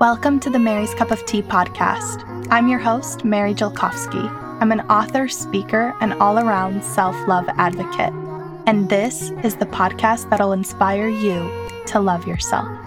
Welcome to the Mary's Cup of Tea podcast. I'm your host, Mary Jelkovsky. I'm an author, speaker, and all around self love advocate. And this is the podcast that'll inspire you to love yourself.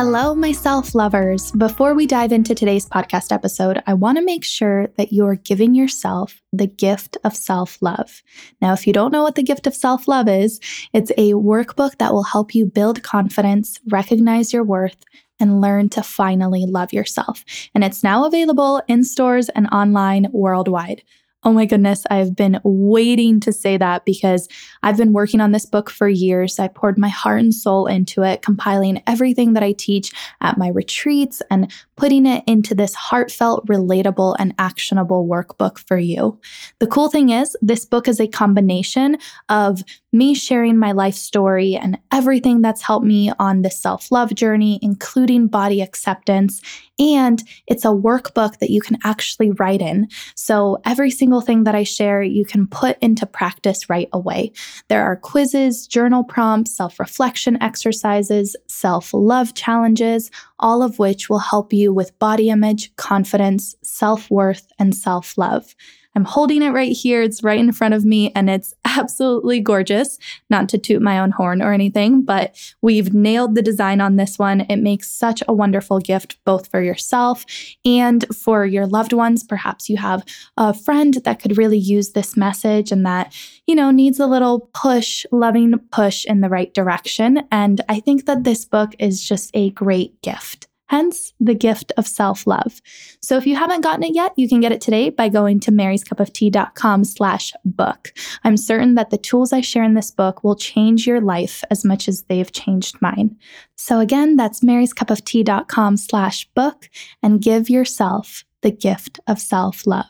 Hello, my self lovers. Before we dive into today's podcast episode, I want to make sure that you're giving yourself the gift of self love. Now, if you don't know what the gift of self love is, it's a workbook that will help you build confidence, recognize your worth, and learn to finally love yourself. And it's now available in stores and online worldwide. Oh my goodness, I've been waiting to say that because I've been working on this book for years. I poured my heart and soul into it, compiling everything that I teach at my retreats and putting it into this heartfelt, relatable, and actionable workbook for you. The cool thing is, this book is a combination of me sharing my life story and everything that's helped me on this self love journey, including body acceptance. And it's a workbook that you can actually write in. So every single thing that I share, you can put into practice right away. There are quizzes, journal prompts, self reflection exercises, self love challenges, all of which will help you with body image, confidence, self worth, and self love. I'm holding it right here. It's right in front of me and it's absolutely gorgeous. Not to toot my own horn or anything, but we've nailed the design on this one. It makes such a wonderful gift, both for yourself and for your loved ones. Perhaps you have a friend that could really use this message and that, you know, needs a little push, loving push in the right direction. And I think that this book is just a great gift hence the gift of self-love. So if you haven't gotten it yet, you can get it today by going to maryscupoftea.com slash book. I'm certain that the tools I share in this book will change your life as much as they've changed mine. So again, that's maryscupoftea.com slash book and give yourself the gift of self-love.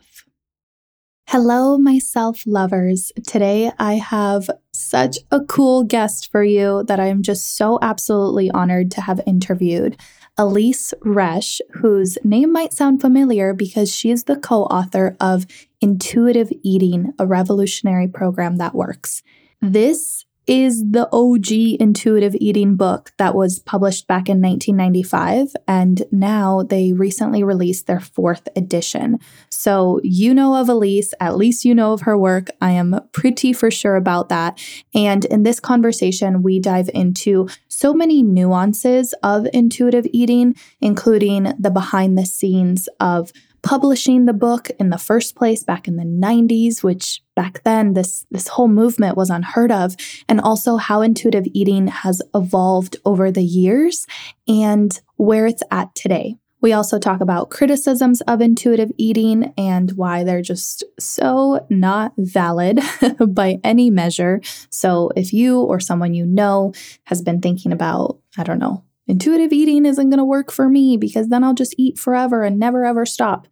Hello, my self lovers. Today I have such a cool guest for you that I am just so absolutely honored to have interviewed. Elyse Resch, whose name might sound familiar because she is the co author of Intuitive Eating, a revolutionary program that works. This is the OG intuitive eating book that was published back in 1995. And now they recently released their fourth edition. So you know of Elyse, at least you know of her work. I am pretty for sure about that. And in this conversation, we dive into so many nuances of intuitive eating, including the behind the scenes of publishing the book in the first place back in the 90s, which back then this this whole movement was unheard of, and also how intuitive eating has evolved over the years and where it's at today. We also talk about criticisms of intuitive eating and why they're just so not valid by any measure. So, if you or someone you know has been thinking about, I don't know, intuitive eating isn't going to work for me because then I'll just eat forever and never ever stop.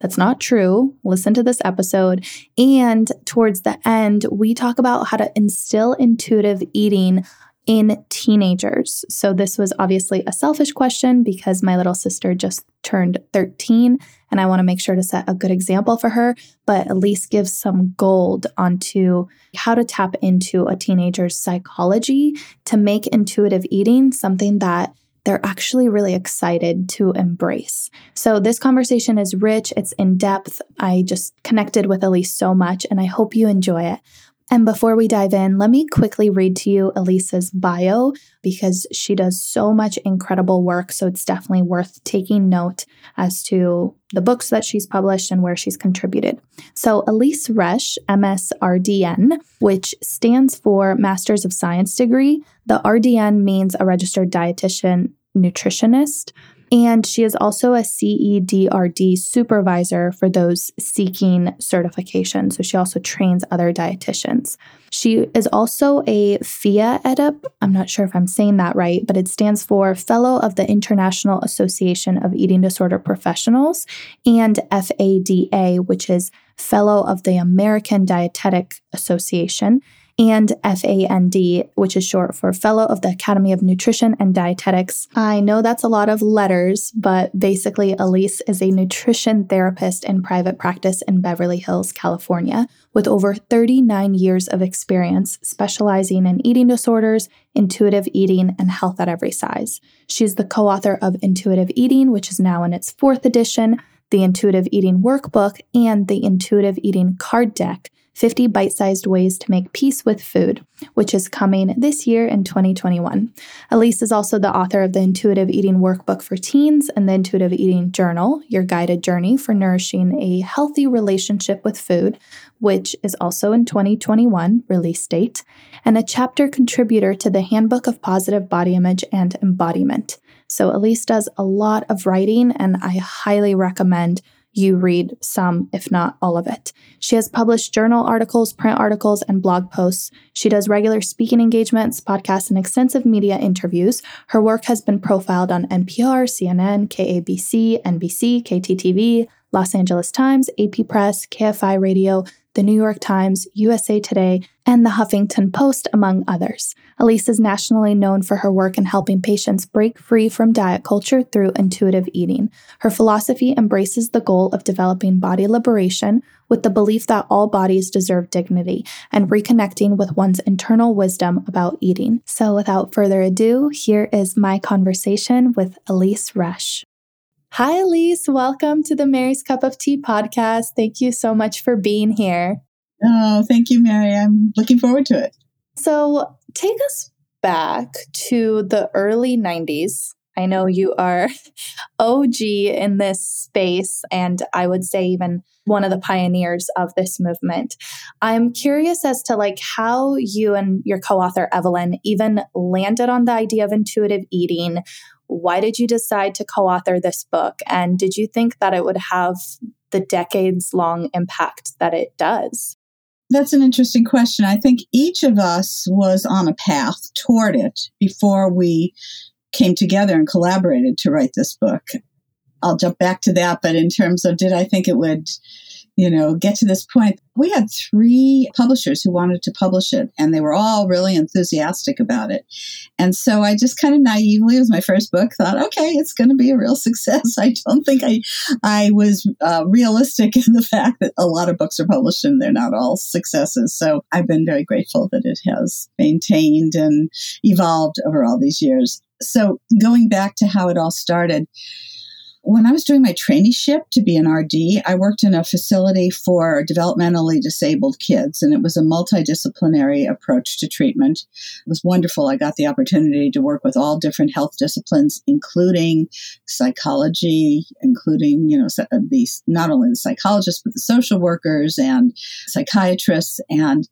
That's not true. Listen to this episode. And towards the end, we talk about how to instill intuitive eating in teenagers. So, this was obviously a selfish question because my little sister just turned 13 and I want to make sure to set a good example for her, but at least give some gold onto how to tap into a teenager's psychology to make intuitive eating something that they're actually really excited to embrace. So, this conversation is rich, it's in depth. I just connected with Elyse so much, and I hope you enjoy it. And before we dive in, let me quickly read to you Elyse's bio because she does so much incredible work. So it's definitely worth taking note as to the books that she's published and where she's contributed. So, Elyse Resch, MSRDN, which stands for Masters of Science degree, the RDN means a registered dietitian nutritionist. And she is also a CEDRD supervisor for those seeking certification. So she also trains other dietitians. She is also a FIA EDIP. I'm not sure if I'm saying that right, but it stands for Fellow of the International Association of Eating Disorder Professionals and FADA, which is Fellow of the American Dietetic Association. And FAND, which is short for Fellow of the Academy of Nutrition and Dietetics. I know that's a lot of letters, but basically, Elyse is a nutrition therapist in private practice in Beverly Hills, California, with over 39 years of experience specializing in eating disorders, intuitive eating, and health at every size. She's the co author of Intuitive Eating, which is now in its fourth edition, the Intuitive Eating Workbook, and the Intuitive Eating Card Deck 50 Bite Sized Ways to Make Peace with Food, which is coming this year in 2021. Elyse is also the author of the Intuitive Eating Workbook for Teens and the Intuitive Eating Journal, Your Guided Journey for Nourishing a Healthy Relationship with Food, which is also in 2021 release date, and a chapter contributor to the Handbook of Positive Body Image and Embodiment. So Elyse does a lot of writing, and I highly recommend you read some, if not all of it. She has published journal articles, print articles, and blog posts. She does regular speaking engagements, podcasts, and extensive media interviews. Her work has been profiled on NPR, CNN, KABC, NBC, KTTV, Los Angeles Times, AP Press, KFI Radio, the New York Times, USA Today, and the Huffington Post, among others. Elyse is nationally known for her work in helping patients break free from diet culture through intuitive eating. Her philosophy embraces the goal of developing body liberation with the belief that all bodies deserve dignity and reconnecting with one's internal wisdom about eating. So, without further ado, here is my conversation with Elyse Resch. Hi, Elyse. Welcome to the Mary's Cup of Tea podcast. Thank you so much for being here. Oh, thank you, Mary. I'm looking forward to it. So, take us back to the early 90s. I know you are OG in this space, and I would say even one of the pioneers of this movement. I'm curious as to like how you and your co-author Evelyn even landed on the idea of intuitive eating. Why did you decide to co author this book? And did you think that it would have the decades long impact that it does? That's an interesting question. I think each of us was on a path toward it before we came together and collaborated to write this book. I'll jump back to that, but in terms of did I think it would you know, get to this point. We had three publishers who wanted to publish it, and they were all really enthusiastic about it. And so I just kind of naively, it was my first book, thought, okay, it's going to be a real success. I don't think I, I was uh, realistic in the fact that a lot of books are published and they're not all successes. So I've been very grateful that it has maintained and evolved over all these years. So going back to how it all started, when I was doing my traineeship to be an RD, I worked in a facility for developmentally disabled kids, and it was a multidisciplinary approach to treatment. It was wonderful. I got the opportunity to work with all different health disciplines, including psychology, including, you know, these, not only the psychologists, but the social workers and psychiatrists. And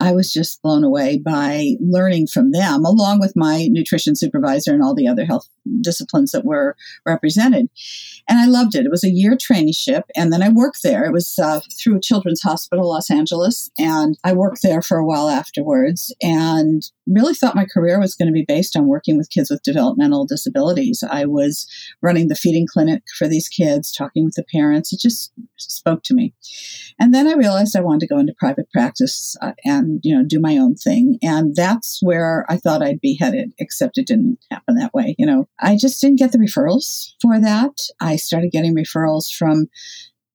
I was just blown away by learning from them, along with my nutrition supervisor and all the other health disciplines that were represented. And I loved it. It was a year traineeship, and then I worked there. It was uh, through Children's Hospital Los Angeles, and I worked there for a while afterwards and really thought my career was going to be based on working with kids with developmental disabilities. I was running the feeding clinic for these kids, talking with the parents. It just spoke to me. And then I realized I wanted to go into private practice uh, and, you know, do my own thing. And that's where I thought I'd be headed, except it didn't happen that way. You know, I just didn't get the referrals for that. I started getting referrals from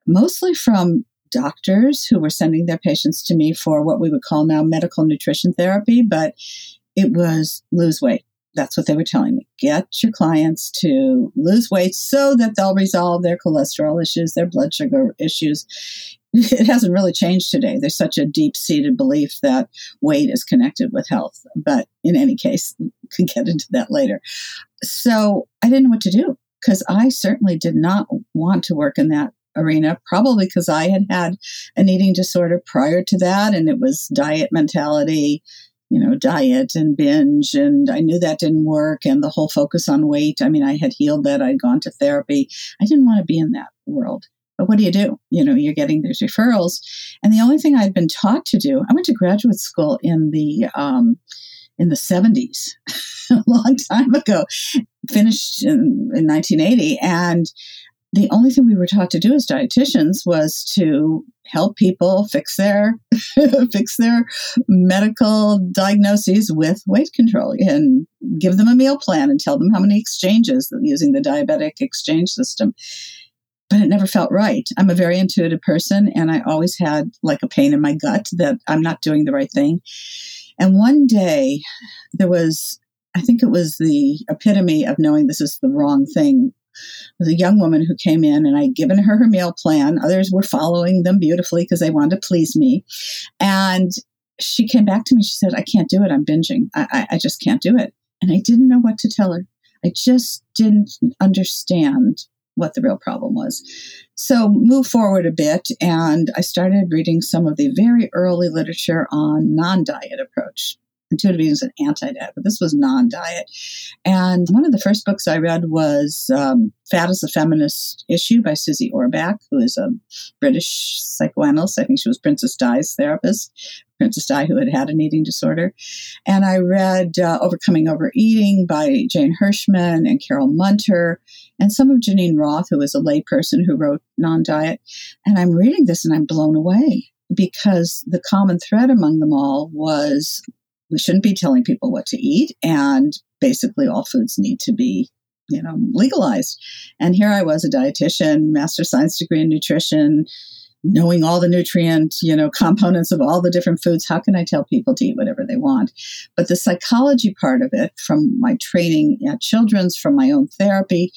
mostly from doctors who were sending their patients to me for what we would call now medical nutrition therapy, but it was lose weight. That's what they were telling me. Get your clients to lose weight so that they'll resolve their cholesterol issues, their blood sugar issues. It hasn't really changed today. There's such a deep seated belief that weight is connected with health. But in any case, we can get into that later. So I didn't know what to do because I certainly did not want to work in that arena, probably because I had had an eating disorder prior to that, and it was diet mentality, you know, diet and binge, and I knew that didn't work, and the whole focus on weight. I mean, I had healed that, I'd gone to therapy. I didn't want to be in that world. But what do you do? You know, you're getting these referrals. And the only thing I'd been taught to do, I went to graduate school in the um, in the 70s, a long time ago, finished in, in 1980. And the only thing we were taught to do as dietitians was to help people fix their fix their medical diagnoses with weight control and give them a meal plan and tell them how many exchanges using the diabetic exchange system but it never felt right. I'm a very intuitive person and I always had like a pain in my gut that I'm not doing the right thing. And one day there was I think it was the epitome of knowing this is the wrong thing was a young woman who came in and I'd given her her meal plan. Others were following them beautifully because they wanted to please me. And she came back to me. She said, I can't do it. I'm binging. I, I, I just can't do it. And I didn't know what to tell her. I just didn't understand what the real problem was. So move forward a bit and I started reading some of the very early literature on non-diet approach intuitive eating is an anti-diet, but this was non-diet. And one of the first books I read was um, "Fat is a Feminist Issue" by Susie Orbach, who is a British psychoanalyst. I think she was Princess Di's therapist. Princess Di, who had had an eating disorder. And I read uh, Overcoming Overeating by Jane Hirschmann and Carol Munter, and some of Geneen Roth, who was a layperson who wrote Non Diet. And I'm reading this and I'm blown away because the common thread among them all was we shouldn't be telling people what to eat and basically all foods need to be you know legalized and here i was a dietitian master science degree in nutrition knowing all the nutrient you know components of all the different foods how can i tell people to eat whatever they want but the psychology part of it from my training at children's from my own therapy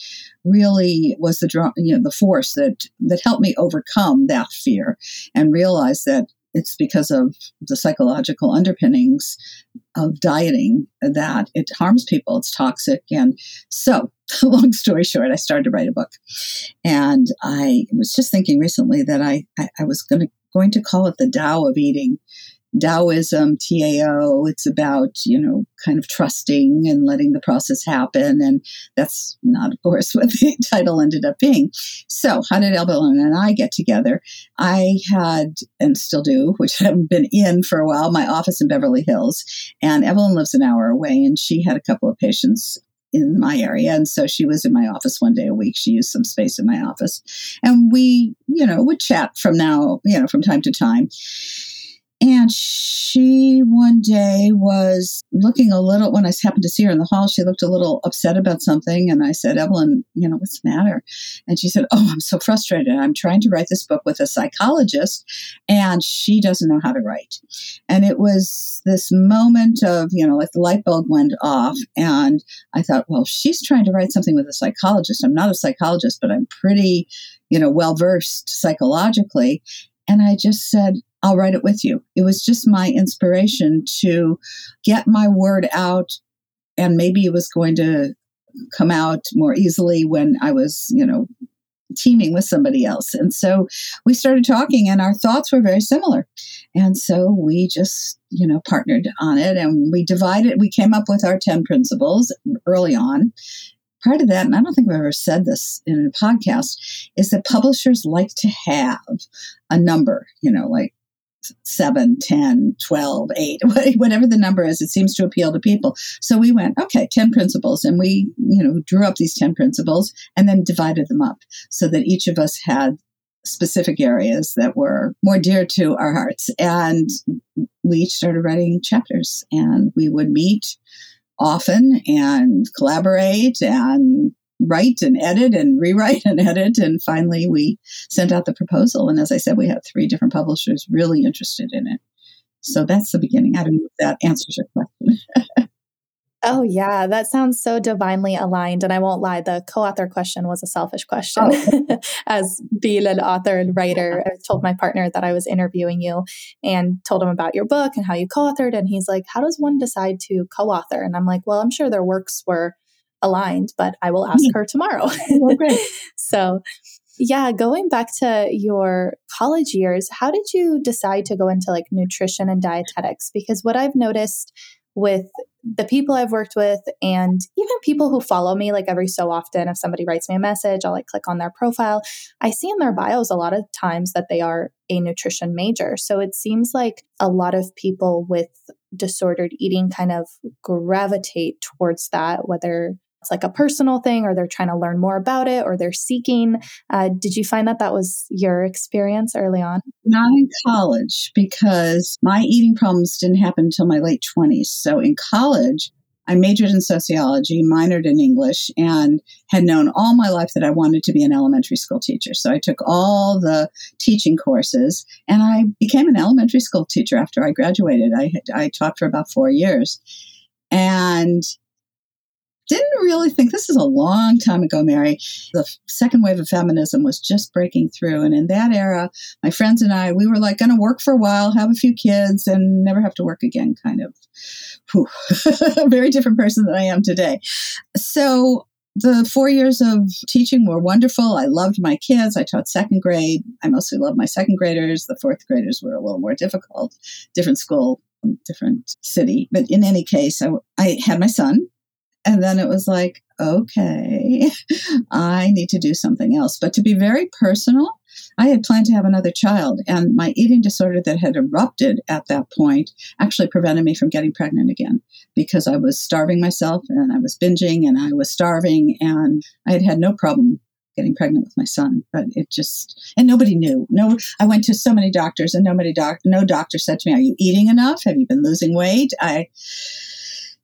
really was the draw, you know the force that that helped me overcome that fear and realize that it's because of the psychological underpinnings of dieting that it harms people. It's toxic. And so, long story short, I started to write a book. And I was just thinking recently that I, I, I was going to going to call it the Tao of eating Taoism, TAO, it's about, you know, kind of trusting and letting the process happen. And that's not, of course, what the title ended up being. So, how did Evelyn and I get together? I had, and still do, which I haven't been in for a while, my office in Beverly Hills. And Evelyn lives an hour away, and she had a couple of patients in my area. And so she was in my office one day a week. She used some space in my office. And we, you know, would chat from now, you know, from time to time. And she one day was looking a little, when I happened to see her in the hall, she looked a little upset about something. And I said, Evelyn, you know, what's the matter? And she said, Oh, I'm so frustrated. I'm trying to write this book with a psychologist and she doesn't know how to write. And it was this moment of, you know, like the light bulb went off. And I thought, well, she's trying to write something with a psychologist. I'm not a psychologist, but I'm pretty, you know, well versed psychologically. And I just said, I'll write it with you. It was just my inspiration to get my word out. And maybe it was going to come out more easily when I was, you know, teaming with somebody else. And so we started talking and our thoughts were very similar. And so we just, you know, partnered on it and we divided, we came up with our 10 principles early on part of that, and I don't think I've ever said this in a podcast, is that publishers like to have a number, you know, like 7, 10, 12, 8, whatever the number is, it seems to appeal to people. So we went, okay, 10 principles. And we, you know, drew up these 10 principles and then divided them up so that each of us had specific areas that were more dear to our hearts. And we each started writing chapters and we would meet often and collaborate and write and edit and rewrite and edit. And finally, we sent out the proposal. And as I said, we had three different publishers really interested in it. So that's the beginning. I don't know if that answers your question. oh, yeah. That sounds so divinely aligned. And I won't lie, the co author question was a selfish question. Oh. As being an author and writer, I told my partner that I was interviewing you and told him about your book and how you co authored. And he's like, How does one decide to co author? And I'm like, Well, I'm sure their works were aligned, but I will ask hmm. her tomorrow. Oh, great. so, yeah, going back to your college years, how did you decide to go into like nutrition and dietetics? Because what I've noticed with the people I've worked with and even people who follow me, like every so often, if somebody writes me a message, I'll like click on their profile. I see in their bios a lot of times that they are a nutrition major. So it seems like a lot of people with disordered eating kind of gravitate towards that, whether it's like a personal thing or they're trying to learn more about it or they're seeking. Uh, did you find that that was your experience early on? Not in college because my eating problems didn't happen until my late 20s. So in college, I majored in sociology, minored in English, and had known all my life that I wanted to be an elementary school teacher. So I took all the teaching courses and I became an elementary school teacher after I graduated. I, I taught for about four years. And didn't really think this is a long time ago, Mary. The second wave of feminism was just breaking through. And in that era, my friends and I, we were like going to work for a while, have a few kids, and never have to work again, kind of. very different person than I am today. So the four years of teaching were wonderful. I loved my kids. I taught second grade. I mostly loved my second graders. The fourth graders were a little more difficult, different school, different city. But in any case, I, I had my son and then it was like, okay, I need to do something else. But to be very personal, I had planned to have another child, and my eating disorder that had erupted at that point actually prevented me from getting pregnant again because I was starving myself and I was binging and I was starving, and I had had no problem getting pregnant with my son. But it just and nobody knew. No i went to so many doctors and nobody doc no doctor said to me are you eating enough? Have you been losing weight? I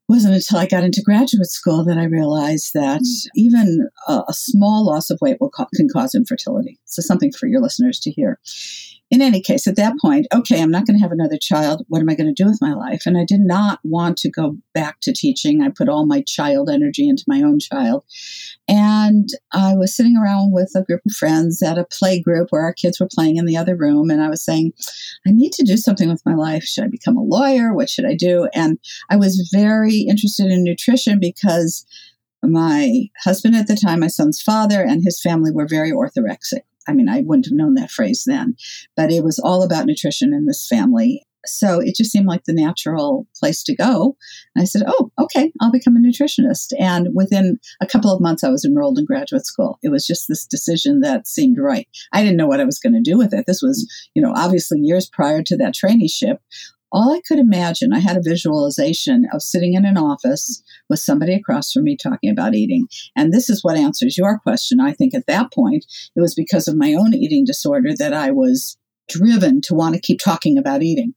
wasn't until I got into graduate school that I realized that hmm. even a, a small loss of weight will co- can cause infertility. So something for your listeners to hear in any case, at that point, okay, I'm not going to have another child. What am I going to do with my life? And I did not want to go back to teaching. I put all my child energy into my own child. And I was sitting around with a group of friends at a play group where our kids were playing in the other room. And I was saying, I need to do something with my life. Should I become a lawyer? What should I do? And I was very interested in nutrition because my husband at the time, my son's father, and his family were very orthorexic. I mean, I wouldn't have known that phrase then, but it was all about nutrition in this family. So it just seemed like the natural place to go. And I said, Oh, okay, I'll become a nutritionist. And within a couple of months, I was enrolled in graduate school. It was just this decision that seemed right. I didn't know what I was going to do with it. This was, you know, obviously years prior to that traineeship all I could imagine, I had a visualization of sitting in an office with somebody across from me talking about eating. And this is what answers your question. I think at that point, it was because of my own eating disorder that I was driven to want to keep talking about eating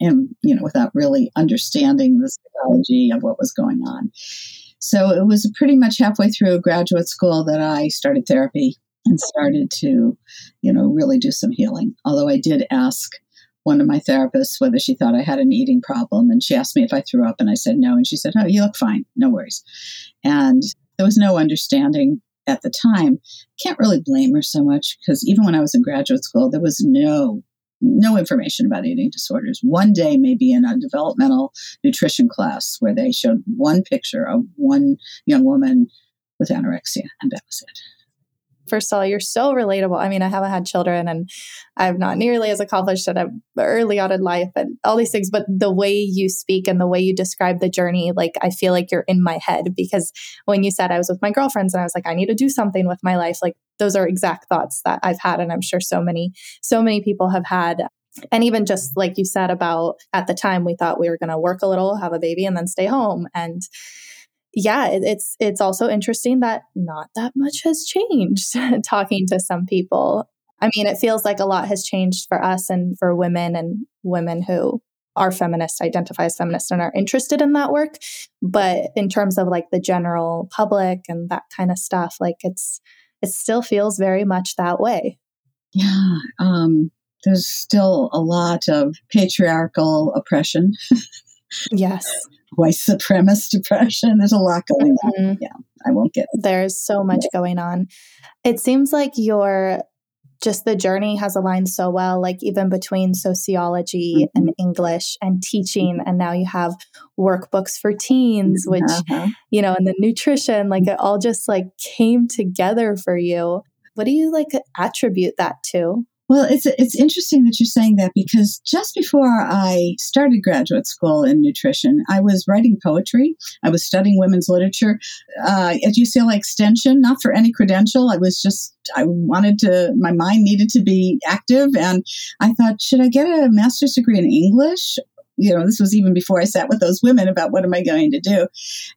and, you know, without really understanding the psychology of what was going on. So it was pretty much halfway through graduate school that I started therapy and started to, you know, really do some healing. Although I did ask one of my therapists whether she thought I had an eating problem. And she asked me if I threw up, and I said no. And she said, Oh, you look fine. No worries. And there was no understanding at the time. Can't really blame her so much because even when I was in graduate school, there was no no information about eating disorders. One day, maybe in a developmental nutrition class, where they showed one picture of one young woman with anorexia, and that was it first of all, you're so relatable. I mean, I haven't had children and I'm not nearly as accomplished at early on in life and all these things, but the way you speak and the way you describe the journey, like I feel like you're in my head because when you said I was with my girlfriends and I was like, I need to do something with my life, like those are exact thoughts that I've had. And I'm sure so many, so many people have had and even just like you said about at the time we thought we were going to work a little have a baby and then stay home and yeah, it, it's it's also interesting that not that much has changed talking to some people. I mean, it feels like a lot has changed for us and for women and women who are feminists, identify as feminists, and are interested in that work. But in terms of like the general public and that kind of stuff, like it's it still feels very much that way. Yeah, um, there's still a lot of patriarchal oppression. yes white supremacist depression. There's a lot going mm-hmm. on. Yeah, I won't get. There's so much going on. It seems like your just the journey has aligned so well, like even between sociology mm-hmm. and English and teaching. And now you have workbooks for teens, which, uh-huh. you know, and the nutrition, like it all just like came together for you. What do you like attribute that to? Well, it's it's interesting that you're saying that because just before I started graduate school in nutrition, I was writing poetry. I was studying women's literature uh, at UCLA Extension, not for any credential. I was just I wanted to. My mind needed to be active, and I thought, should I get a master's degree in English you know, this was even before I sat with those women about what am I going to do.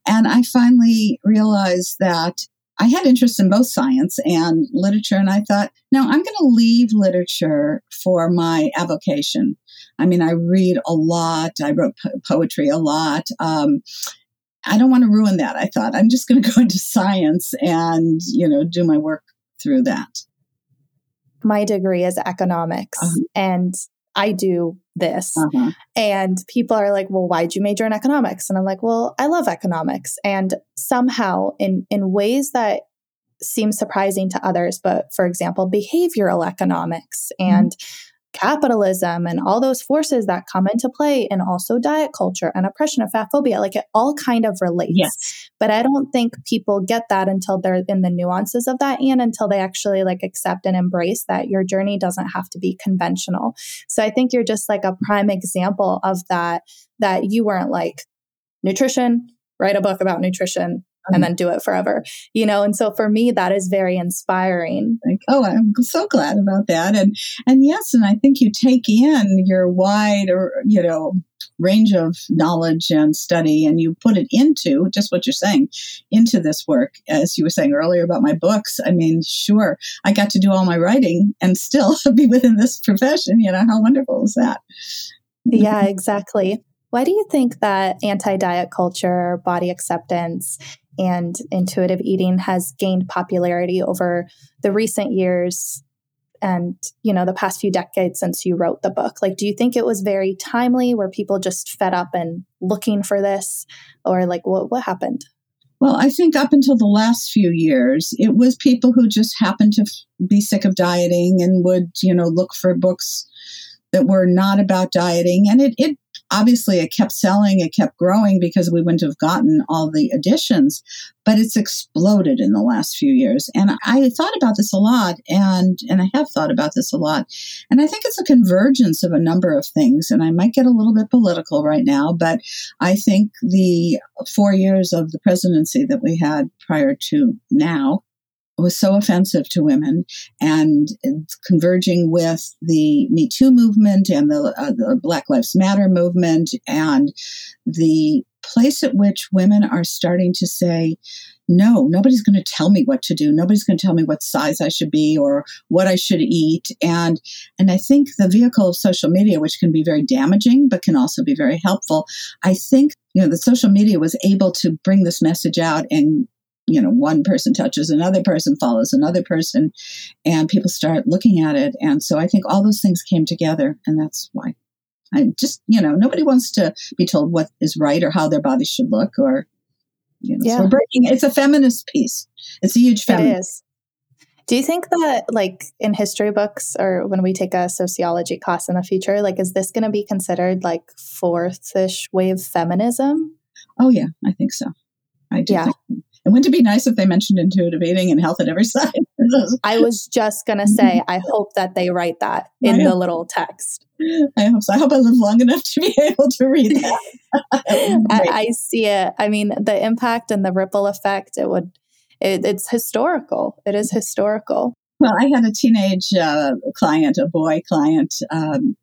And I finally realized that I had interest in both science and literature, and I thought, no, I'm going to leave literature for my avocation. I mean, I read a lot, I wrote po- poetry a lot. Um, I don't want to ruin that. I thought I'm just going to go into science and, you know, do my work through that. My degree is economics, uh-huh. and I do this. Uh-huh. And people are like, well, why'd you major in economics? And I'm like, well, I love economics. And somehow, in, in ways that seem surprising to others, but for example, behavioral economics mm-hmm. Capitalism and all those forces that come into play and also diet culture and oppression and fat phobia like it all kind of relates yes. but i don't think people get that until they're in the nuances of that and until they actually like accept and embrace that your journey doesn't have to be conventional so i think you're just like a prime example of that that you weren't like nutrition write a book about nutrition and um, then do it forever you know? And so for me that is very inspiring. Like oh i'm so glad about that. And and yes and i think you take in your wide or you know range of knowledge and study and you put it into just what you're saying into this work. As you were saying earlier about my books i mean sure i got to do all my writing and still be within this profession. You know how wonderful is that? Yeah exactly. Why do you think that anti diet culture, body acceptance, and intuitive eating has gained popularity over the recent years and you know the past few decades since you wrote the book. Like do you think it was very timely? Were people just fed up and looking for this? Or like what what happened? Well i think up until the last few years it was people who just happened to be sick of dieting and would you know look for books that were not about dieting. And it, it obviously it kept selling, it kept growing because we wouldn't have gotten all the additions, but it's exploded in the last few years. And I thought about this a lot and and I have thought about this a lot. And I think it's a convergence of a number of things and I might get a little bit political right now, but I think the 4 years of the presidency that we had prior to now was so offensive to women and converging with the Me Too movement and the, uh, the Black Lives Matter movement and the place at which women are starting to say, no, nobody's going to tell me what to do. Nobody's going to tell me what size I should be or what I should eat. And and I think the vehicle of social media, which can be very damaging but can also be very helpful, I think you know the social media was able to bring this message out and you know one person touches another person follows another person and people start looking at it. And so i think all those things came together and that's why. I just you know nobody wants to be told what is right or how their body should look or you know yeah. so we're breaking it's a feminist piece. It's a huge feminist do you think that like in history books or when we take a sociology class in the future like is this going to be considered like fourth-ish wave feminism? Oh yeah. I think so. I do yeah. Think, and wouldn't it be nice if they mentioned intuitive eating and health at every side? I was just going to say, I hope that they write that in the little text. I hope so. I hope I live long enough to be able to read that. I, I, see it. I mean, the impact and the ripple effect, it would, it, it's historical. It is historical. Well, I had a teenage uh, client, a boy client, um,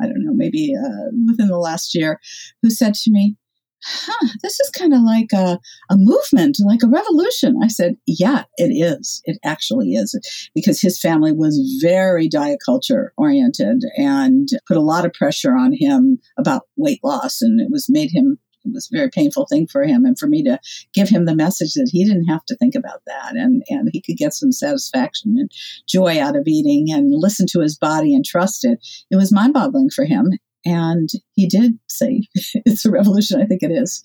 I don't know, maybe uh, within the last year, who said to me, huh, this is kind of like a, a movement, like a revolution. I said, yeah, it is. It actually is. Because his family was very diet culture oriented and put a lot of pressure on him about weight loss. And it was made him, it was a very painful thing for him. And for me to give him the message that he didn't have to think about that and, and he could get some satisfaction and joy out of eating and listen to his body and trust it, it was mind boggling for him. And he did say it's a revolution. I think it is.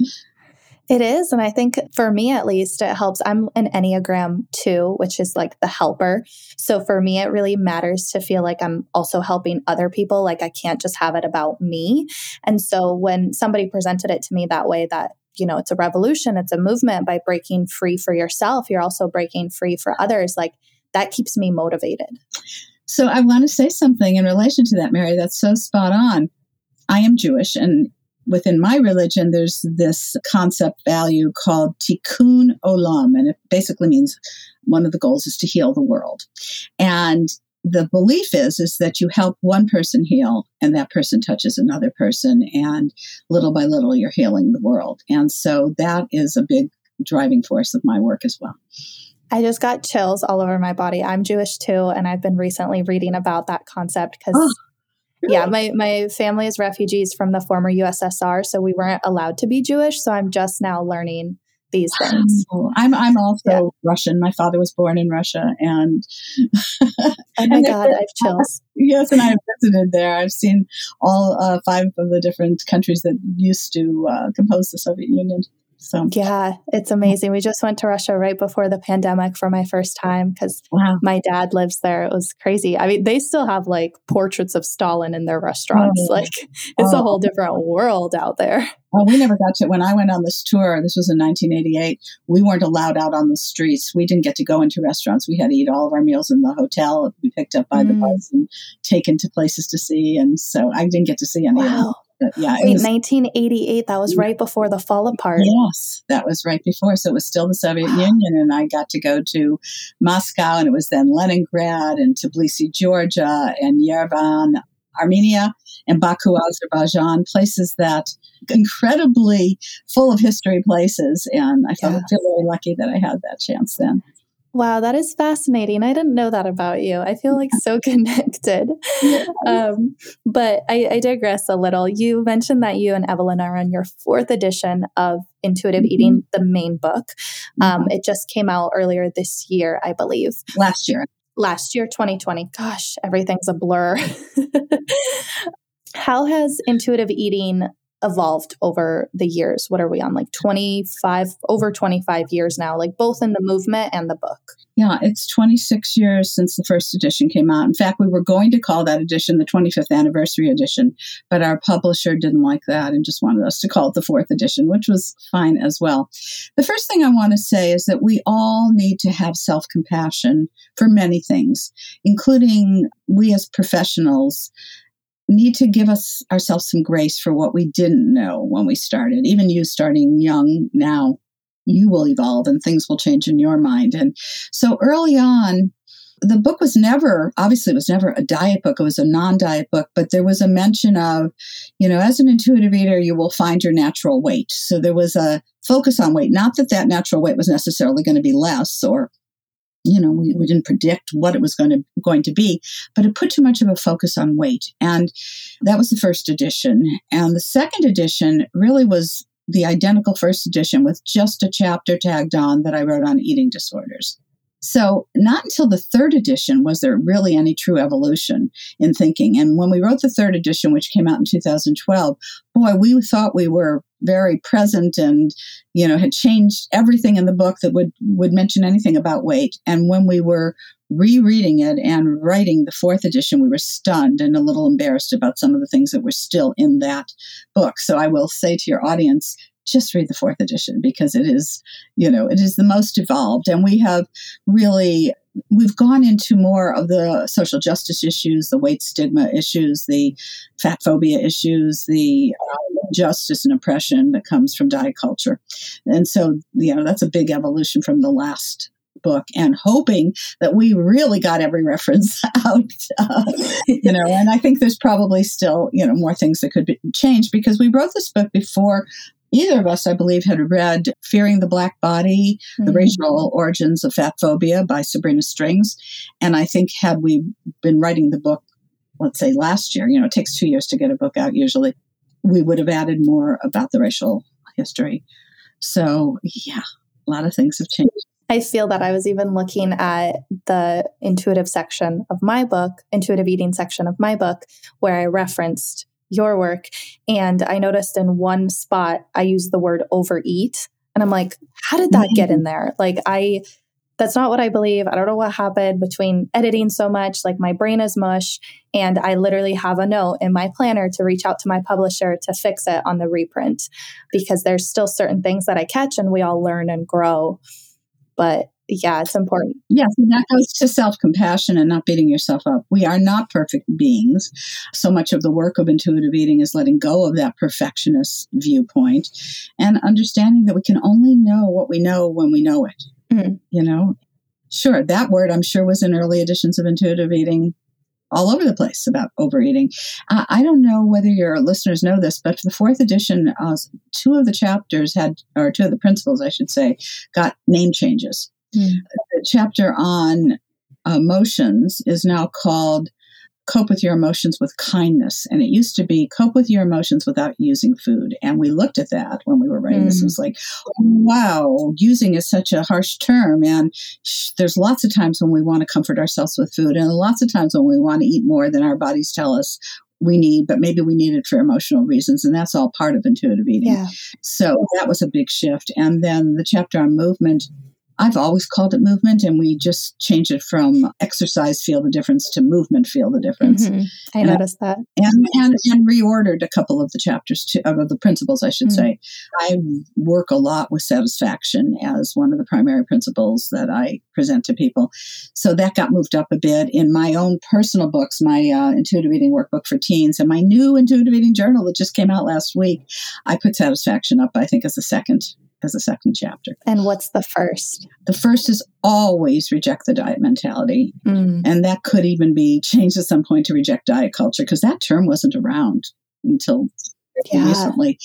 It is. And I think for me, at least, it helps. I'm an Enneagram 2, which is like the helper. So for me, it really matters to feel like I'm also helping other people. Like I can't just have it about me. And so when somebody presented it to me that way, that you know, it's a revolution, it's a movement by breaking free for yourself, you're also breaking free for others. Like that keeps me motivated. So I want to say something in relation to that, Mary, that's so spot on. I am Jewish, and within my religion, there's this concept value called tikkun olam, and it basically means one of the goals is to heal the world. And the belief is is that you help one person heal and that person touches another person and little by little you're healing the world and so that is a big driving force of my work as well I just got chills all over my body. I'm Jewish too, and I've been recently reading about that concept because, oh, yeah, my, my family is refugees from the former USSR, so we weren't allowed to be Jewish. So I'm just now learning these things. I'm I'm also yeah. Russian. My father was born in Russia, and oh my god, I have chills. Yes, and I've visited there. I've seen all uh, five of the different countries that used to uh, compose the Soviet Union. So yeah, it's amazing. We just went to Russia right before the pandemic for my first time because wow. my dad lives there. It was crazy. I mean, they still have like portraits of Stalin in their restaurants. Oh. Like it's oh. a whole different world out there. Well, we never got to when I went on this tour. This was in 1988. We weren't allowed out on the streets. We didn't get to go into restaurants. We had to eat all of our meals in the hotel. We picked up by mm. the bus and taken to places to see. And so I didn't get to see any wow. of yeah, Wait, was, 1988. That was right before the fall apart. Yes, that was right before. So it was still the Soviet wow. Union, and I got to go to Moscow, and it was then Leningrad, and Tbilisi, Georgia, and Yerevan, Armenia, and Baku, Azerbaijan. Places that incredibly full of history places, and I felt yeah. feel very lucky that I had that chance then. Wow, that is fascinating. I didn't know that about you. I feel like so connected. Um, but I, I, digress a little. You mentioned that you and Evelyn are on your fourth edition of Intuitive mm-hmm. Eating, the main book. Um, mm-hmm. It just came out earlier this year, I believe. Last year. Last year, 2020. Gosh, everything's a blur. How has intuitive eating evolved over the years. What are we on? Like 25, over 25 years now, like both in the movement and the book. Yeah, it's 26 years since the first edition came out. In fact, we were going to call that edition the 25th anniversary edition, but our publisher didn't like that and just wanted us to call it the fourth edition, which was fine as well. The first thing I want to say is that we all need to have self compassion for many things, including we as professionals need to give us ourselves some grace for what we didn't know when we started. Even you starting young now, you will evolve and things will change in your mind. And so early on, the book was never, obviously, it was never a diet book. It was a non diet book, but there was a mention of, you know, as an intuitive eater, you will find your natural weight. So there was a focus on weight. Not that that natural weight was necessarily going to be less or you know, we, we didn't predict what it was going to going to be, but it put too much of a focus on weight. And that was the first edition. And the second edition really was the identical first edition with just a chapter tagged on that I wrote on eating disorders. So, not until the third edition was there really any true evolution in thinking. And when we wrote the third edition, which came out in 2012, boy, we thought we were very present and, you know, had changed everything in the book that would, would mention anything about weight. And when we were rereading it and writing the fourth edition, we were stunned and a little embarrassed about some of the things that were still in that book. So I will say to your audience, just read the fourth edition because it is, you know, it is the most evolved. And we have really we've gone into more of the social justice issues, the weight stigma issues, the fat phobia issues, the um, justice and oppression that comes from diet culture. And so, you know, that's a big evolution from the last book and hoping that we really got every reference out uh, you know and i think there's probably still you know more things that could be changed because we wrote this book before either of us, I believe, had read Fearing the Black Body, mm-hmm. The Racial Origins of Fat Phobia by Sabrina Strings. And I think had we been writing the book, let's say last year, you know, it takes two years to get a book out usually, we would have added more about the racial history. So, yeah, a lot of things have changed. I feel that I was even looking at the intuitive section of my book, intuitive eating section of my book, where I referenced your work. And I noticed in one spot, I used the word overeat. And I'm like, how did that get in mm. there? Like, I, that's not what I believe. I don't know what happened between editing so much. Like, my brain is mush. And I literally have a note in my planner to reach out to my publisher to fix it on the reprint because there's still certain things that I catch and we all learn and grow. But yeah, it's important. Yes, and that goes to self compassion and not beating yourself up. We are not perfect beings. So much of the work of intuitive eating is letting go of that perfectionist viewpoint and understanding that we can only know what we know when we know it. Mm-hmm. You know, Sure, that word I'm sure was in early editions of intuitive eating all over the place about overeating. Uh, I don't know whether your listeners know this, but for the fourth edition, uh, two of the chapters had, or two of the principles, I should say, got name changes. Mm. The chapter on emotions is now called cope with your emotions with kindness. And it used to be cope with your emotions without using food. And we looked at that when we were writing mm. this. It was like, wow, using is such a harsh term. And sh- there's lots of times when we want to comfort ourselves with food, and lots of times when we want to eat more than our bodies tell us we need, but maybe we need it for emotional reasons. And that's all part of intuitive eating. Yeah. So that was a big shift. And then the chapter on movement I've always called it movement, and we just changed it from exercise feel the difference to movement feel the difference. Mm-hmm. I and noticed that, and, and and reordered a couple of the chapters to, of the principles, I should mm-hmm. say. I work a lot with satisfaction as one of the primary principles that I present to people, so that got moved up a bit in my own personal books, my uh, intuitive eating workbook for teens, and my new intuitive eating journal that just came out last week. I put satisfaction up, I think, as a second as a second chapter. And what's the first? The first is always reject the diet mentality. Mm. And that could even be changed at some point to reject diet culture because that term wasn't around until yeah. recently.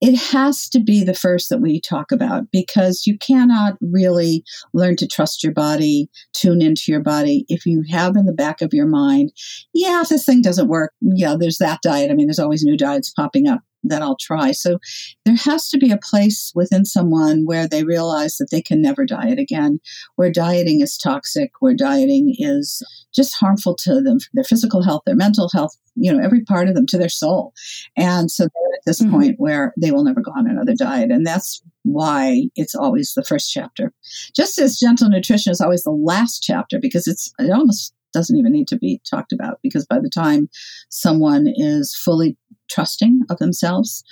It has to be the first that we talk about because you cannot really learn to trust your body, tune into your body if you have in the back of your mind, yeah, if this thing doesn't work, yeah, there's that diet. I mean, there's always new diets popping up that I'll try. So there has to be a place within someone where they realize that they can never diet again, where dieting is toxic, where dieting is just harmful to them, their physical health, their mental health, you know, every part of them, to their soul. And so they're at this mm-hmm. point where they will never go on another diet. And that's why it's always the first chapter. Just as gentle nutrition is always the last chapter because it's it almost doesn't even need to be talked about because by the time someone is fully trusting of themselves,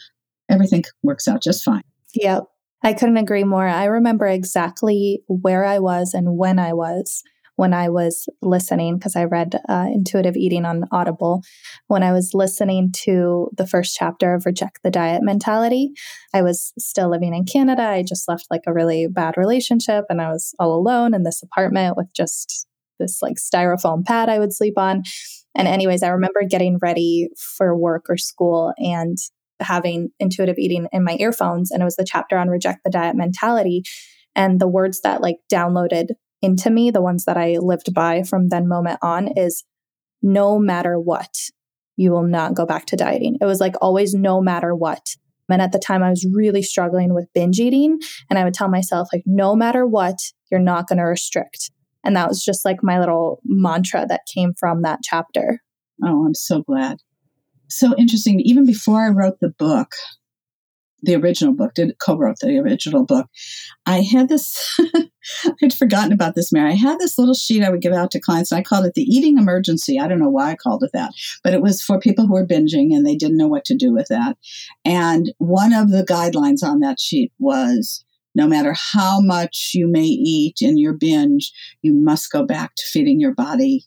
everything works out just fine. Yep. I couldn't agree more. I remember exactly where I was and when I was when I was listening, because I read uh, Intuitive Eating on Audible. When I was listening to the first chapter of Reject the Diet Mentality, I was still living in Canada. I just left like a really bad relationship and I was all alone in this apartment with just this like styrofoam pad I would sleep on. And, anyways, I remember getting ready for work or school and having intuitive eating in my earphones. And it was the chapter on reject the diet mentality. And the words that like downloaded into me, the ones that I lived by from then moment on, is no matter what, you will not go back to dieting. It was like always, no matter what. And at the time, I was really struggling with binge eating. And I would tell myself, like, no matter what, you're not going to restrict. And that was just like my little mantra that came from that chapter. Oh, I'm so glad. So interesting. Even before I wrote the book, the original book, did co-wrote the original book. I had this I'd forgotten about this, Mary. I had this little sheet I would give out to clients and I called it the eating emergency. I don't know why I called it that, but it was for people who were binging and they didn't know what to do with that. And one of the guidelines on that sheet was no matter how much you may eat in your binge, you must go back to feeding your body,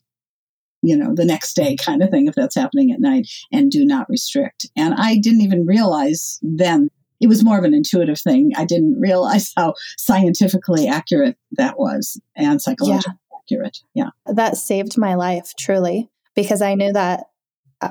you know, the next day kind of thing, if that's happening at night, and do not restrict. And I didn't even realize then it was more of an intuitive thing. I didn't realize how scientifically accurate that was and psychologically yeah. accurate. Yeah. That saved my life, truly, because I knew that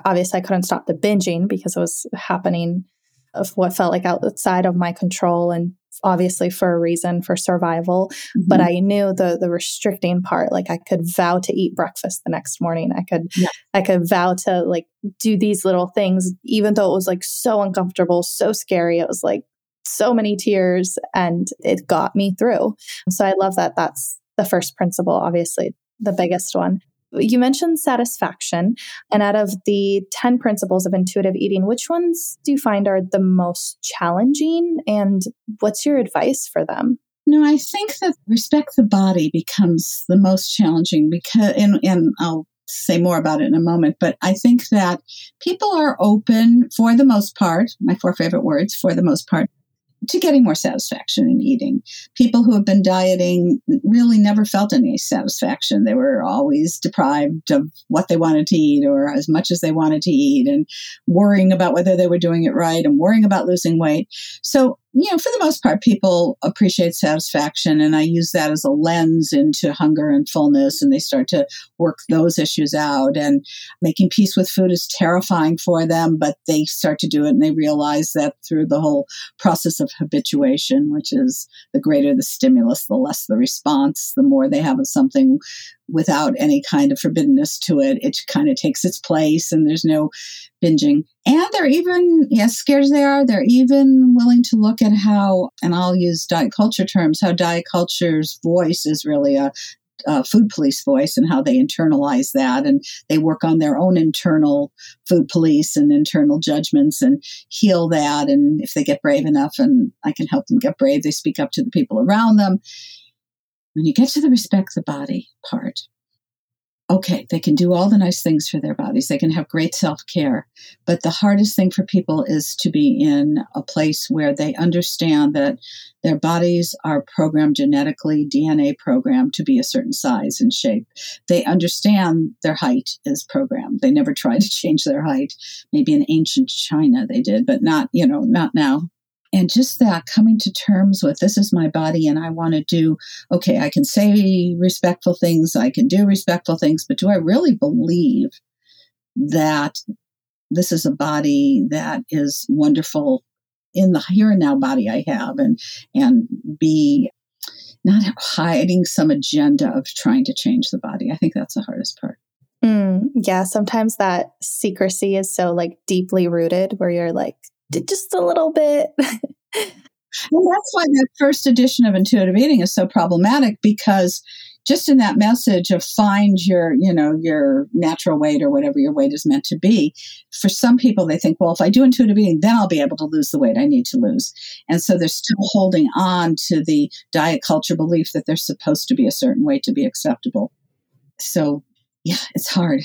obviously I couldn't stop the binging because it was happening of what felt like outside of my control and obviously for a reason for survival mm-hmm. but i knew the the restricting part. Like i could vow to eat breakfast the next morning. I could yeah. i could vow to like do these little things even though it was like so uncomfortable so scary. It was like so many tears and it got me through. So i love that that's the first principle obviously the biggest one you mentioned satisfaction. And out of the 10 principles of intuitive eating, which ones do you find are the most challenging? And what's your advice for them? No, I think that respect the body becomes the most challenging because, and, and I'll say more about it in a moment, but I think that people are open for the most part, my four favorite words, for the most part, to getting more satisfaction in eating. People who have been dieting really never felt any satisfaction. They were always deprived of what they wanted to eat or as much as they wanted to eat and worrying about whether they were doing it right and worrying about losing weight. So you know, for the most part, people appreciate satisfaction. And I use that as a lens into hunger and fullness. And they start to work those issues out. And making peace with food is terrifying for them, but they start to do it and they realize that through the whole process of habituation, which is the greater the stimulus, the less the response, the more they have of something without any kind of forbiddenness to it. It kind of takes its place and there's no binging. And they're even, as scared as they are, they're even willing to look at how, and I'll use diet culture terms, how diet culture's voice is really a, a food police voice and how they internalize that and they work on their own internal food police and internal judgments and heal that and if they get brave enough and i can help them get brave they speak up to the people around them when you get to the respect the body part, okay, they can do all the nice things for their bodies. They can have great self care. But the hardest thing for people is to be in a place where they understand that their bodies are programmed genetically, DNA programmed to be a certain size and shape. They understand their height is programmed. They never try to change their height. Maybe in ancient China they did, but not, you know, not now and just that coming to terms with this is my body and I want to do, okay, I can say respectful things, I can do respectful things, but do I really believe that this is a body that is wonderful in the here and now body I have and, and be not hiding some agenda of trying to change the body. I think that's the hardest part. Mm, yeah, sometimes that secrecy is so like deeply rooted where you're like, just a little bit. well, that's why that first edition of intuitive eating is so problematic because just in that message of find your you know your natural weight or whatever your weight is meant to be for some people they think well if i do intuitive eating then i'll be able to lose the weight i need to lose. And so they're still holding on to the diet culture belief that they're supposed to be a certain weight to be acceptable. So yeah it's hard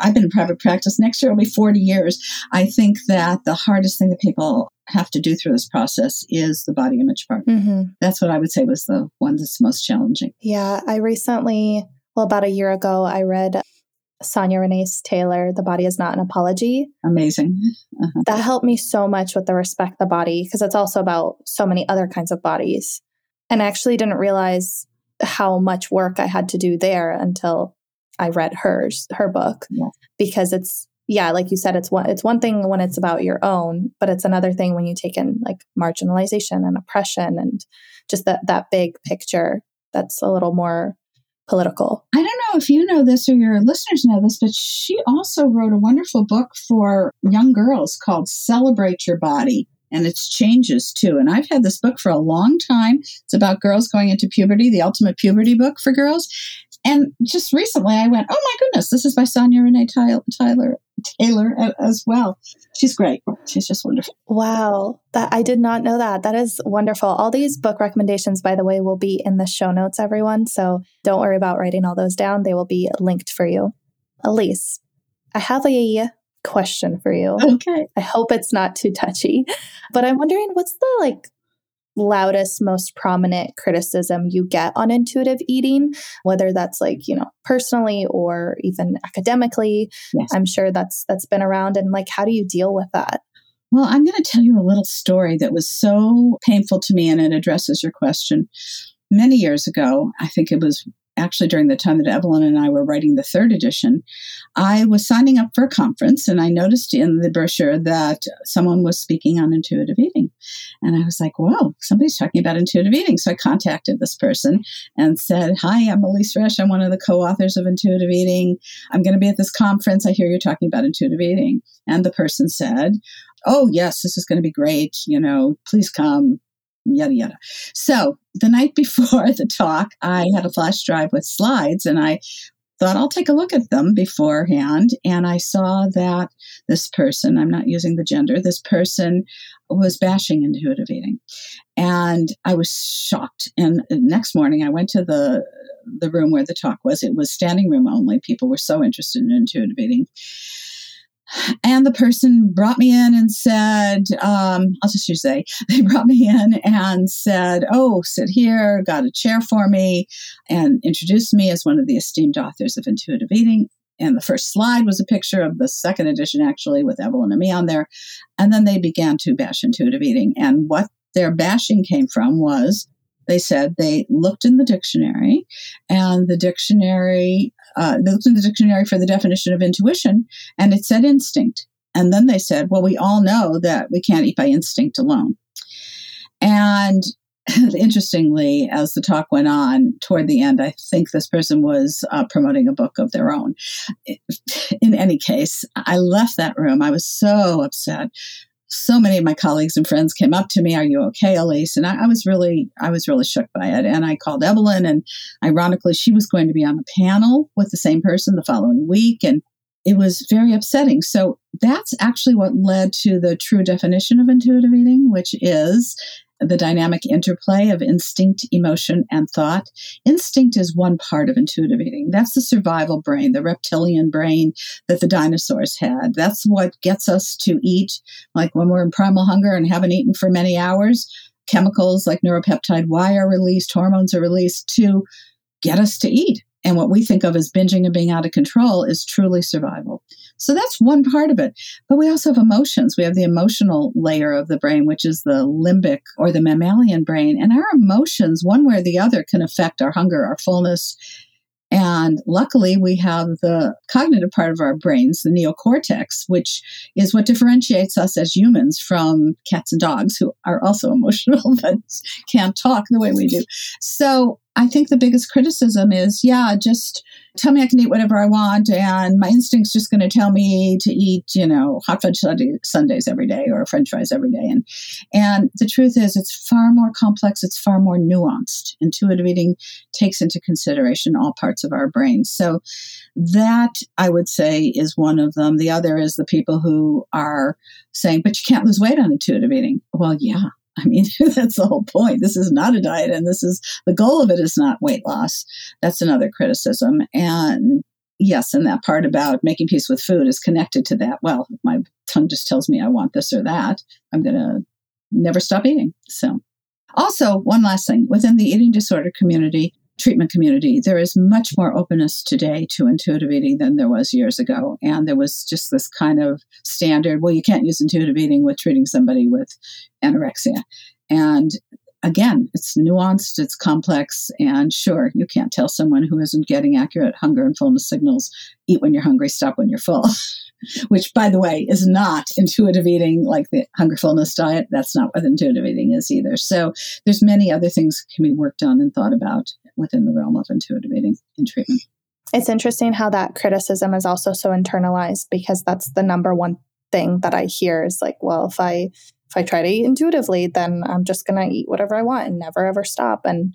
I've been in private practice. Next year will be 40 years. I think that the hardest thing that people have to do through this process is the body image part. Mm-hmm. That's what I would say was the one that's most challenging. Yeah. I recently, well, about a year ago, I read Sonya Renee Taylor, The Body is Not an Apology. Amazing. Uh-huh. That helped me so much with the respect the body because it's also about so many other kinds of bodies. And I actually didn't realize how much work I had to do there until I read hers, her book, yeah. because it's yeah, like you said, it's one it's one thing when it's about your own, but it's another thing when you take in like marginalization and oppression and just that that big picture that's a little more political. I don't know if you know this or your listeners know this, but she also wrote a wonderful book for young girls called Celebrate Your Body and its changes too. And I've had this book for a long time. It's about girls going into puberty, the ultimate puberty book for girls. And just recently I went, oh my goodness, this is by Sonya Renee Tyler, Taylor as well. She's great. She's just wonderful. Wow. That I did not know that. That is wonderful. All these book recommendations, by the way, will be in the show notes, everyone. So don't worry about writing all those down. They will be linked for you. Elyse, I have a question for you. Okay. I hope it's not too touchy, but I'm wondering what's the like loudest, most prominent criticism you get on intuitive eating, whether that's like, you know, personally or even academically. Yes. I'm sure that's that's been around and like how do you deal with that? Well, I'm going to tell you a little story that was so painful to me and it addresses your question. Many years ago, I think it was actually during the time that Evelyn and I were writing the third edition, I was signing up for a conference and I noticed in the brochure that someone was speaking on intuitive eating. And I was like, whoa, somebody's talking about intuitive eating. So I contacted this person and said, Hi, I'm Elyse Resch. I'm one of the co authors of Intuitive Eating. I'm going to be at this conference. I hear you're talking about intuitive eating. And the person said, Oh, yes, this is going to be great. You know, please come yada yada. So the night before the talk, I had a flash drive with slides and I thought I'll take a look at them beforehand. And I saw that this person, I'm not using the gender, this person was bashing intuitive eating. And I was shocked. And next morning I went to the the room where the talk was. It was standing room only. People were so interested in intuitive eating. And the person brought me in and said, um, I'll just use they. They brought me in and said, Oh, sit here, got a chair for me, and introduced me as one of the esteemed authors of Intuitive Eating. And the first slide was a picture of the second edition, actually, with Evelyn and me on there. And then they began to bash intuitive eating. And what their bashing came from was they said they looked in the dictionary and the dictionary uh, they looked in the dictionary for the definition of intuition and it said instinct and then they said well we all know that we can't eat by instinct alone and interestingly, as the talk went on toward the end, I think this person was uh, promoting a book of their own. In any case, I left that room. I was so upset. So many of my colleagues and friends came up to me, "Are you okay, Elyse?" And I, I was really, I was really shook by it. And I called Evelyn, and ironically, she was going to be on the panel with the same person the following week, and it was very upsetting. So that's actually what led to the true definition of intuitive eating, which is the dynamic interplay of instinct, emotion, and thought. Instinct is one part of intuitive eating. That's the survival brain, the reptilian brain that the dinosaurs had. That's what gets us to eat, like when we're in primal hunger and haven't eaten for many hours. Chemicals like neuropeptide Y are released, hormones are released to get us to eat. And what we think of as binging and being out of control is truly survival. So that's one part of it. But we also have emotions. We have the emotional layer of the brain, which is the limbic or the mammalian brain. And our emotions, one way or the other, can affect our hunger, our fullness. And luckily, we have the cognitive part of our brains, the neocortex, which is what differentiates us as humans from cats and dogs, who are also emotional but can't talk the way we do. So I think the biggest criticism is, yeah, just tell me I can eat whatever I want, and my instinct's just going to tell me to eat, you know, hot fudge sundaes every day or French fries every day. And and the truth is, it's far more complex. It's far more nuanced. Intuitive eating takes into consideration all parts of our brain. So that I would say is one of them. The other is the people who are saying, but you can't lose weight on intuitive eating. Well, yeah, I mean, that's the whole point. This is not a diet, and this is the goal of it is not weight loss. That's another criticism. And yes, and that part about making peace with food is connected to that. Well, my tongue just tells me I want this or that. I'm going to never stop eating. So, also, one last thing within the eating disorder community, treatment community, there is much more openness today to intuitive eating than there was years ago. And there was just this kind of standard well, you can't use intuitive eating with treating somebody with anorexia. And again, it's nuanced, it's complex, and sure, you can't tell someone who isn't getting accurate hunger and fullness signals eat when you're hungry, stop when you're full. Which, by the way, is not intuitive eating like the hunger fullness diet. That's not what intuitive eating is either. So, there's many other things can be worked on and thought about within the realm of intuitive eating in treatment. It's interesting how that criticism is also so internalized because that's the number one thing that I hear is like, well, if I if I try to eat intuitively, then I'm just going to eat whatever I want and never ever stop. And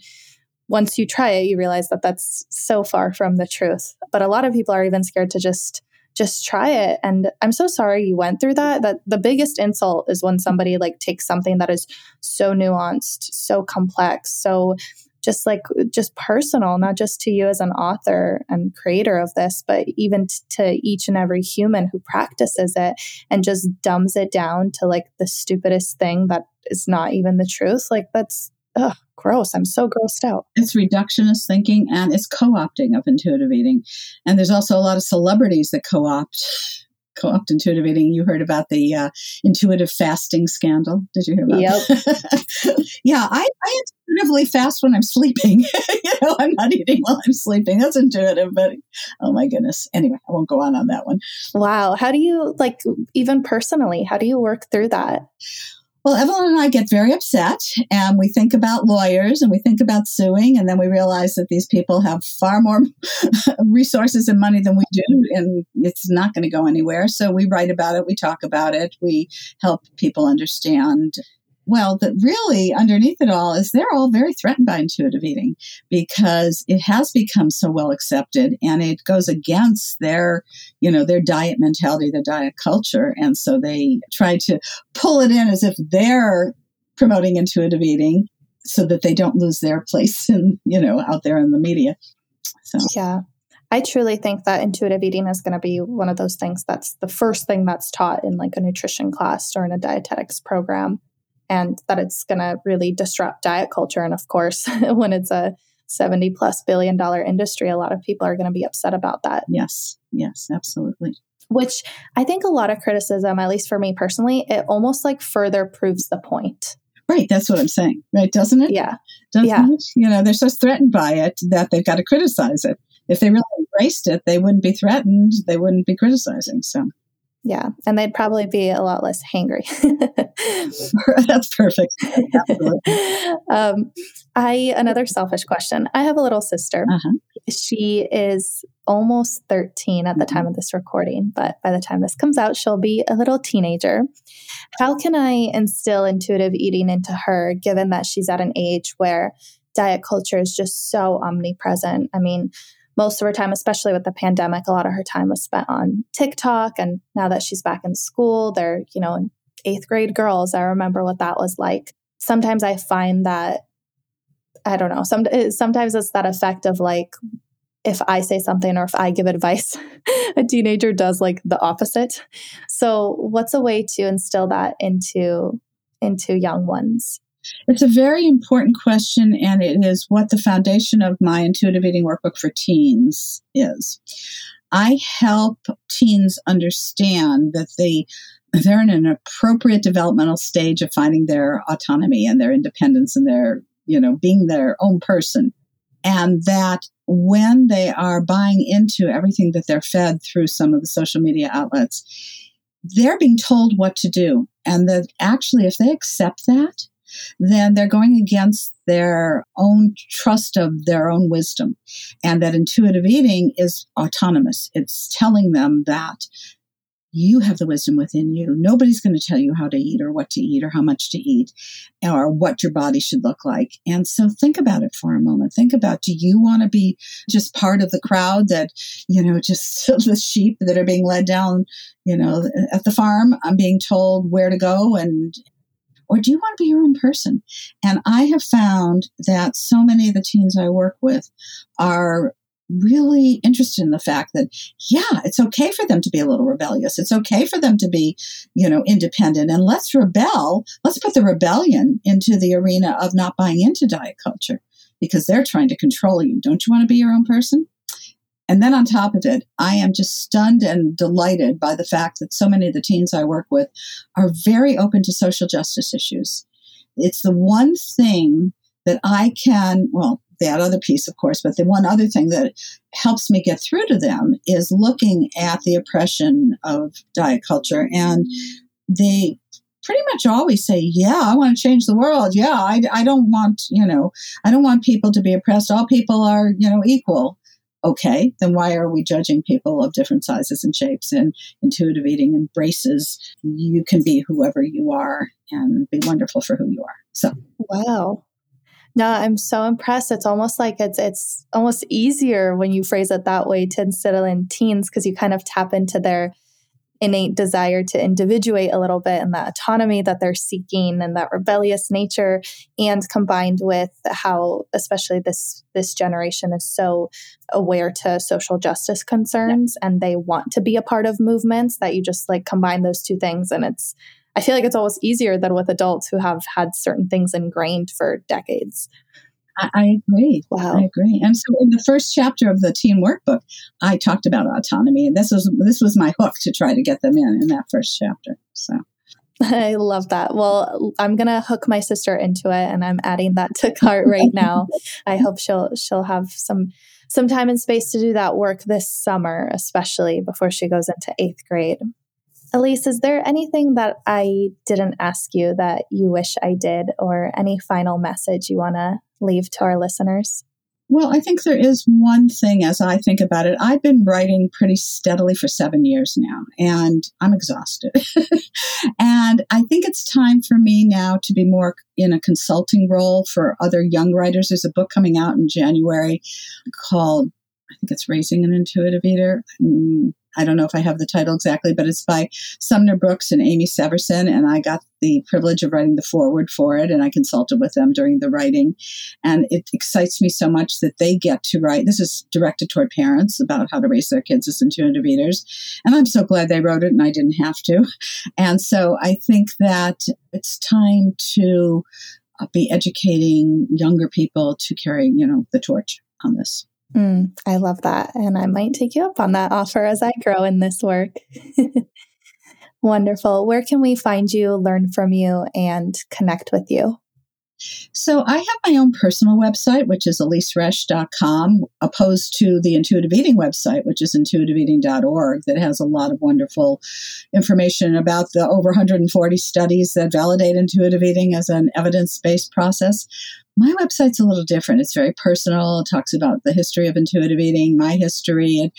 once you try it, you realize that that's so far from the truth. But a lot of people are even scared to just just try it. And I'm so sorry you went through that. That the biggest insult is when somebody like takes something that is so nuanced, so complex, so just like just personal, not just to you as an author and creator of this, but even t- to each and every human who practices it and just dumbs it down to like the stupidest thing that is not even the truth. Like that's ugh, gross. I'm so grossed out. It's reductionist thinking and it's co opting of intuitive eating. And there's also a lot of celebrities that co opt co-opt intuitive eating. You heard about the uh, intuitive fasting scandal. Did you hear about yep. that? yeah, I, I intuitively fast when I'm sleeping. you know, I'm not eating while I'm sleeping. That's intuitive, but oh my goodness. Anyway, I won't go on on that one. Wow. How do you like even personally? How do you work through that? Well, Evelyn and I get very upset and we think about lawyers and we think about suing. And then we realize that these people have far more resources and money than we do. And it's not going to go anywhere. So we write about it. We talk about it. We help people understand well, that really underneath it all is they're all very threatened by intuitive eating because it has become so well accepted and it goes against their, you know, their diet mentality, their diet culture. And so they try to pull it in as if they're promoting intuitive eating so that they don't lose their place in, you know, out there in the media. So. Yeah. I truly think that intuitive eating is going to be one of those things that's the first thing that's taught in like a nutrition class or in a dietetics program and that it's going to really disrupt diet culture. And of course, when it's a 70 plus billion dollar industry, a lot of people are going to be upset about that. Yes, yes, absolutely. Which I think a lot of criticism, at least for me personally, it almost like further proves the point. Right, that's what I'm saying. Right, doesn't it? Yeah. Doesn't yeah. it? You know, they're so threatened by it that they've got to criticize it. If they really embraced it, they wouldn't be threatened. They wouldn't be criticizing. So yeah, and they'd probably be a lot less hangry. That's perfect. um, I another selfish question. I have a little sister. Uh-huh. She is almost 13 at the time of this recording, but by the time this comes out, she'll be a little teenager. How can I instill intuitive eating into her, given that she's at an age where diet culture is just so omnipresent? I mean, most of her time, especially with the pandemic, a lot of her time was spent on TikTok. And now that she's back in school, they're, you know, eighth grade girls. I remember what that was like. Sometimes I find that, I don't know, some, eh, sometimes it's that effect of like, if I say something or if I give advice, a teenager does like the opposite. So, what's a way to instill that into into young ones? It's a very important question, and it is what the foundation of my intuitive eating workbook for teens is. I help teens understand that they they're in an appropriate developmental stage of finding their autonomy and their independence and their you know being their own person and that when they are buying into everything that they're fed through some of the social media outlets they're being told what to do and that actually if they accept that then they're going against their own trust of their own wisdom. And that intuitive eating is autonomous. It's telling them that you have the wisdom within you. Nobody's going to tell you how to eat or what to eat or how much to eat or what your body should look like. And so think about it for a moment. Think about do you want to be just part of the crowd that, you know, just the sheep that are being led down, you know, at the farm? I'm being told where to go and or do you want to be your own person? And I have found that so many of the teens I work with are really interested in the fact that yeah it's okay for them to be a little rebellious. It's okay for them to be you know independent. And let's rebel. Let's put the rebellion into the arena of not buying into diet culture because they're trying to control you. Don't you want to be your own person and then on top of it, I am just stunned and delighted by the fact that so many of the teens I work with are very open to social justice issues. It's the one thing that I can, well, that other piece, of course, but the one other thing that helps me get through to them is looking at the oppression of diet culture. And they pretty much always say, Yeah, I want to change the world. Yeah, I, I don't want, you know, I don't want people to be oppressed. All people are, you know, equal okay, then why are we judging people of different sizes and shapes? And intuitive eating embraces you can be whoever you are and be wonderful for who you are. So, wow. No, I'm so impressed. It's almost like it's it's almost easier when you phrase it that way to instill in teens because you kind of tap into their innate desire to individuate a little bit and that autonomy that they're seeking and that rebellious nature and combined with how especially this this generation is so aware to social justice concerns yeah. and they want to be a part of movements that you just like combine those two things and it's I feel like it's almost easier than with adults who have had certain things ingrained for decades. I, I agree. Wow. I agree. And so in the first chapter of the teen workbook, I talked about autonomy. And this was this was my hook to try to get them in in that first chapter. So I love that. Well, I'm gonna hook my sister into it, and I'm adding that to cart right now. I hope she'll she'll have some some time and space to do that work this summer, especially before she goes into eighth grade. Elyse, is there anything that I didn't ask you that you wish I did, or any final message you want to leave to our listeners? Well, I think there is one thing as I think about it. I've been writing pretty steadily for seven years now, and I'm exhausted. and I think it's time for me now to be more in a consulting role for other young writers. There's a book coming out in January called, I think it's Raising an Intuitive Eater. Mm, I don't know if I have the title exactly, but it's by Sumner Brooks and Amy Severson. And I got the privilege of writing the foreword for it. And I consulted with them during the writing. And it excites me so much that they get to write. This is directed toward parents about how to raise their kids as intuitive eaters. And I'm so glad they wrote it and I didn't have to. And so I think that it's time to uh, be educating younger people to carry, you know, the torch on this. Mm, I love that. And I might take you up on that offer as I grow in this work. Wonderful. Where can we find you, learn from you, and connect with you? So I have my own personal website, which is elyseresch.com, opposed to the intuitive eating website, which is intuitiveeating.org, that has a lot of wonderful information about the over 140 studies that validate intuitive eating as an evidence-based process my website's a little different. It's very personal. It talks about the history of intuitive eating, my history, and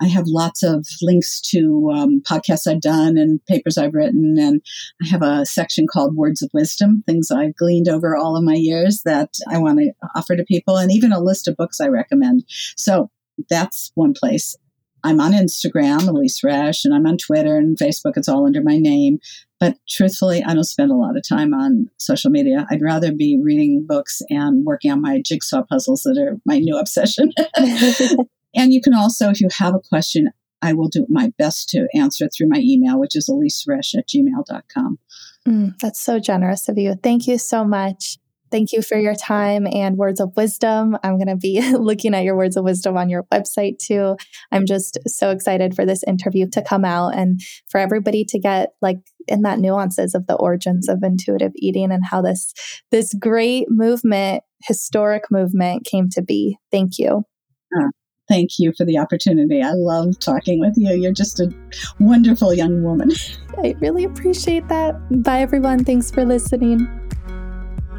I have lots of links to um, podcasts I've done and papers I've written. And I have a section called Words of Wisdom, things I've gleaned over all of my years that I want to offer to people, and even a list of books I recommend. So that's one place. I'm on Instagram, Elyse Resch, and I'm on Twitter and Facebook. It's all under my name. But truthfully, I don't spend a lot of time on social media. I'd rather be reading books and working on my jigsaw puzzles that are my new obsession. and you can also, if you have a question, I will do my best to answer through my email, which is elyseresch at gmail.com. Mm, that's so generous of you. Thank you so much. Thank you for your time and words of wisdom. I'm going to be looking at your words of wisdom on your website too. I'm just so excited for this interview to come out and for everybody to get like in that nuances of the origins of intuitive eating and how this this great movement, historic movement came to be. Thank you. Thank you for the opportunity. I love talking with you. You're just a wonderful young woman. I really appreciate that. Bye everyone. Thanks for listening.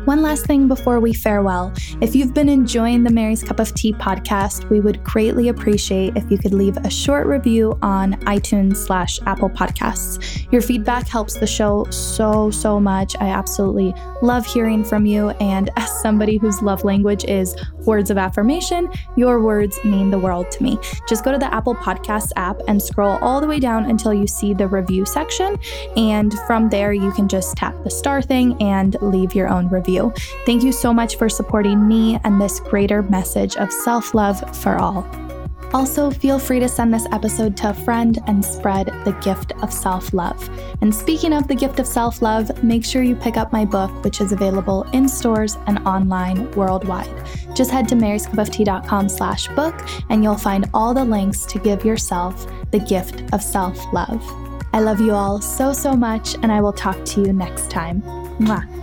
One last thing before we farewell. If you've been enjoying the Mary's Cup of Tea podcast, we would greatly appreciate if you could leave a short review on iTunes slash Apple Podcasts. Your feedback helps the show so, so much. I absolutely love hearing from you. And as somebody whose love language is words of affirmation, your words mean the world to me. Just go to the Apple Podcasts app and scroll all the way down until you see the review section. And from there, you can just tap the star thing and leave your own review you. Thank you so much for supporting me and this greater message of self love for all. Also, feel free to send this episode to a friend and spread the gift of self love. And speaking of the gift of self love, make sure you pick up my book, which is available in stores and online worldwide. Just head to maryscupoftea.com slash book and you'll find all the links to give yourself the gift of self love. I love you all so, so much, and I will talk to you next time. Mwah.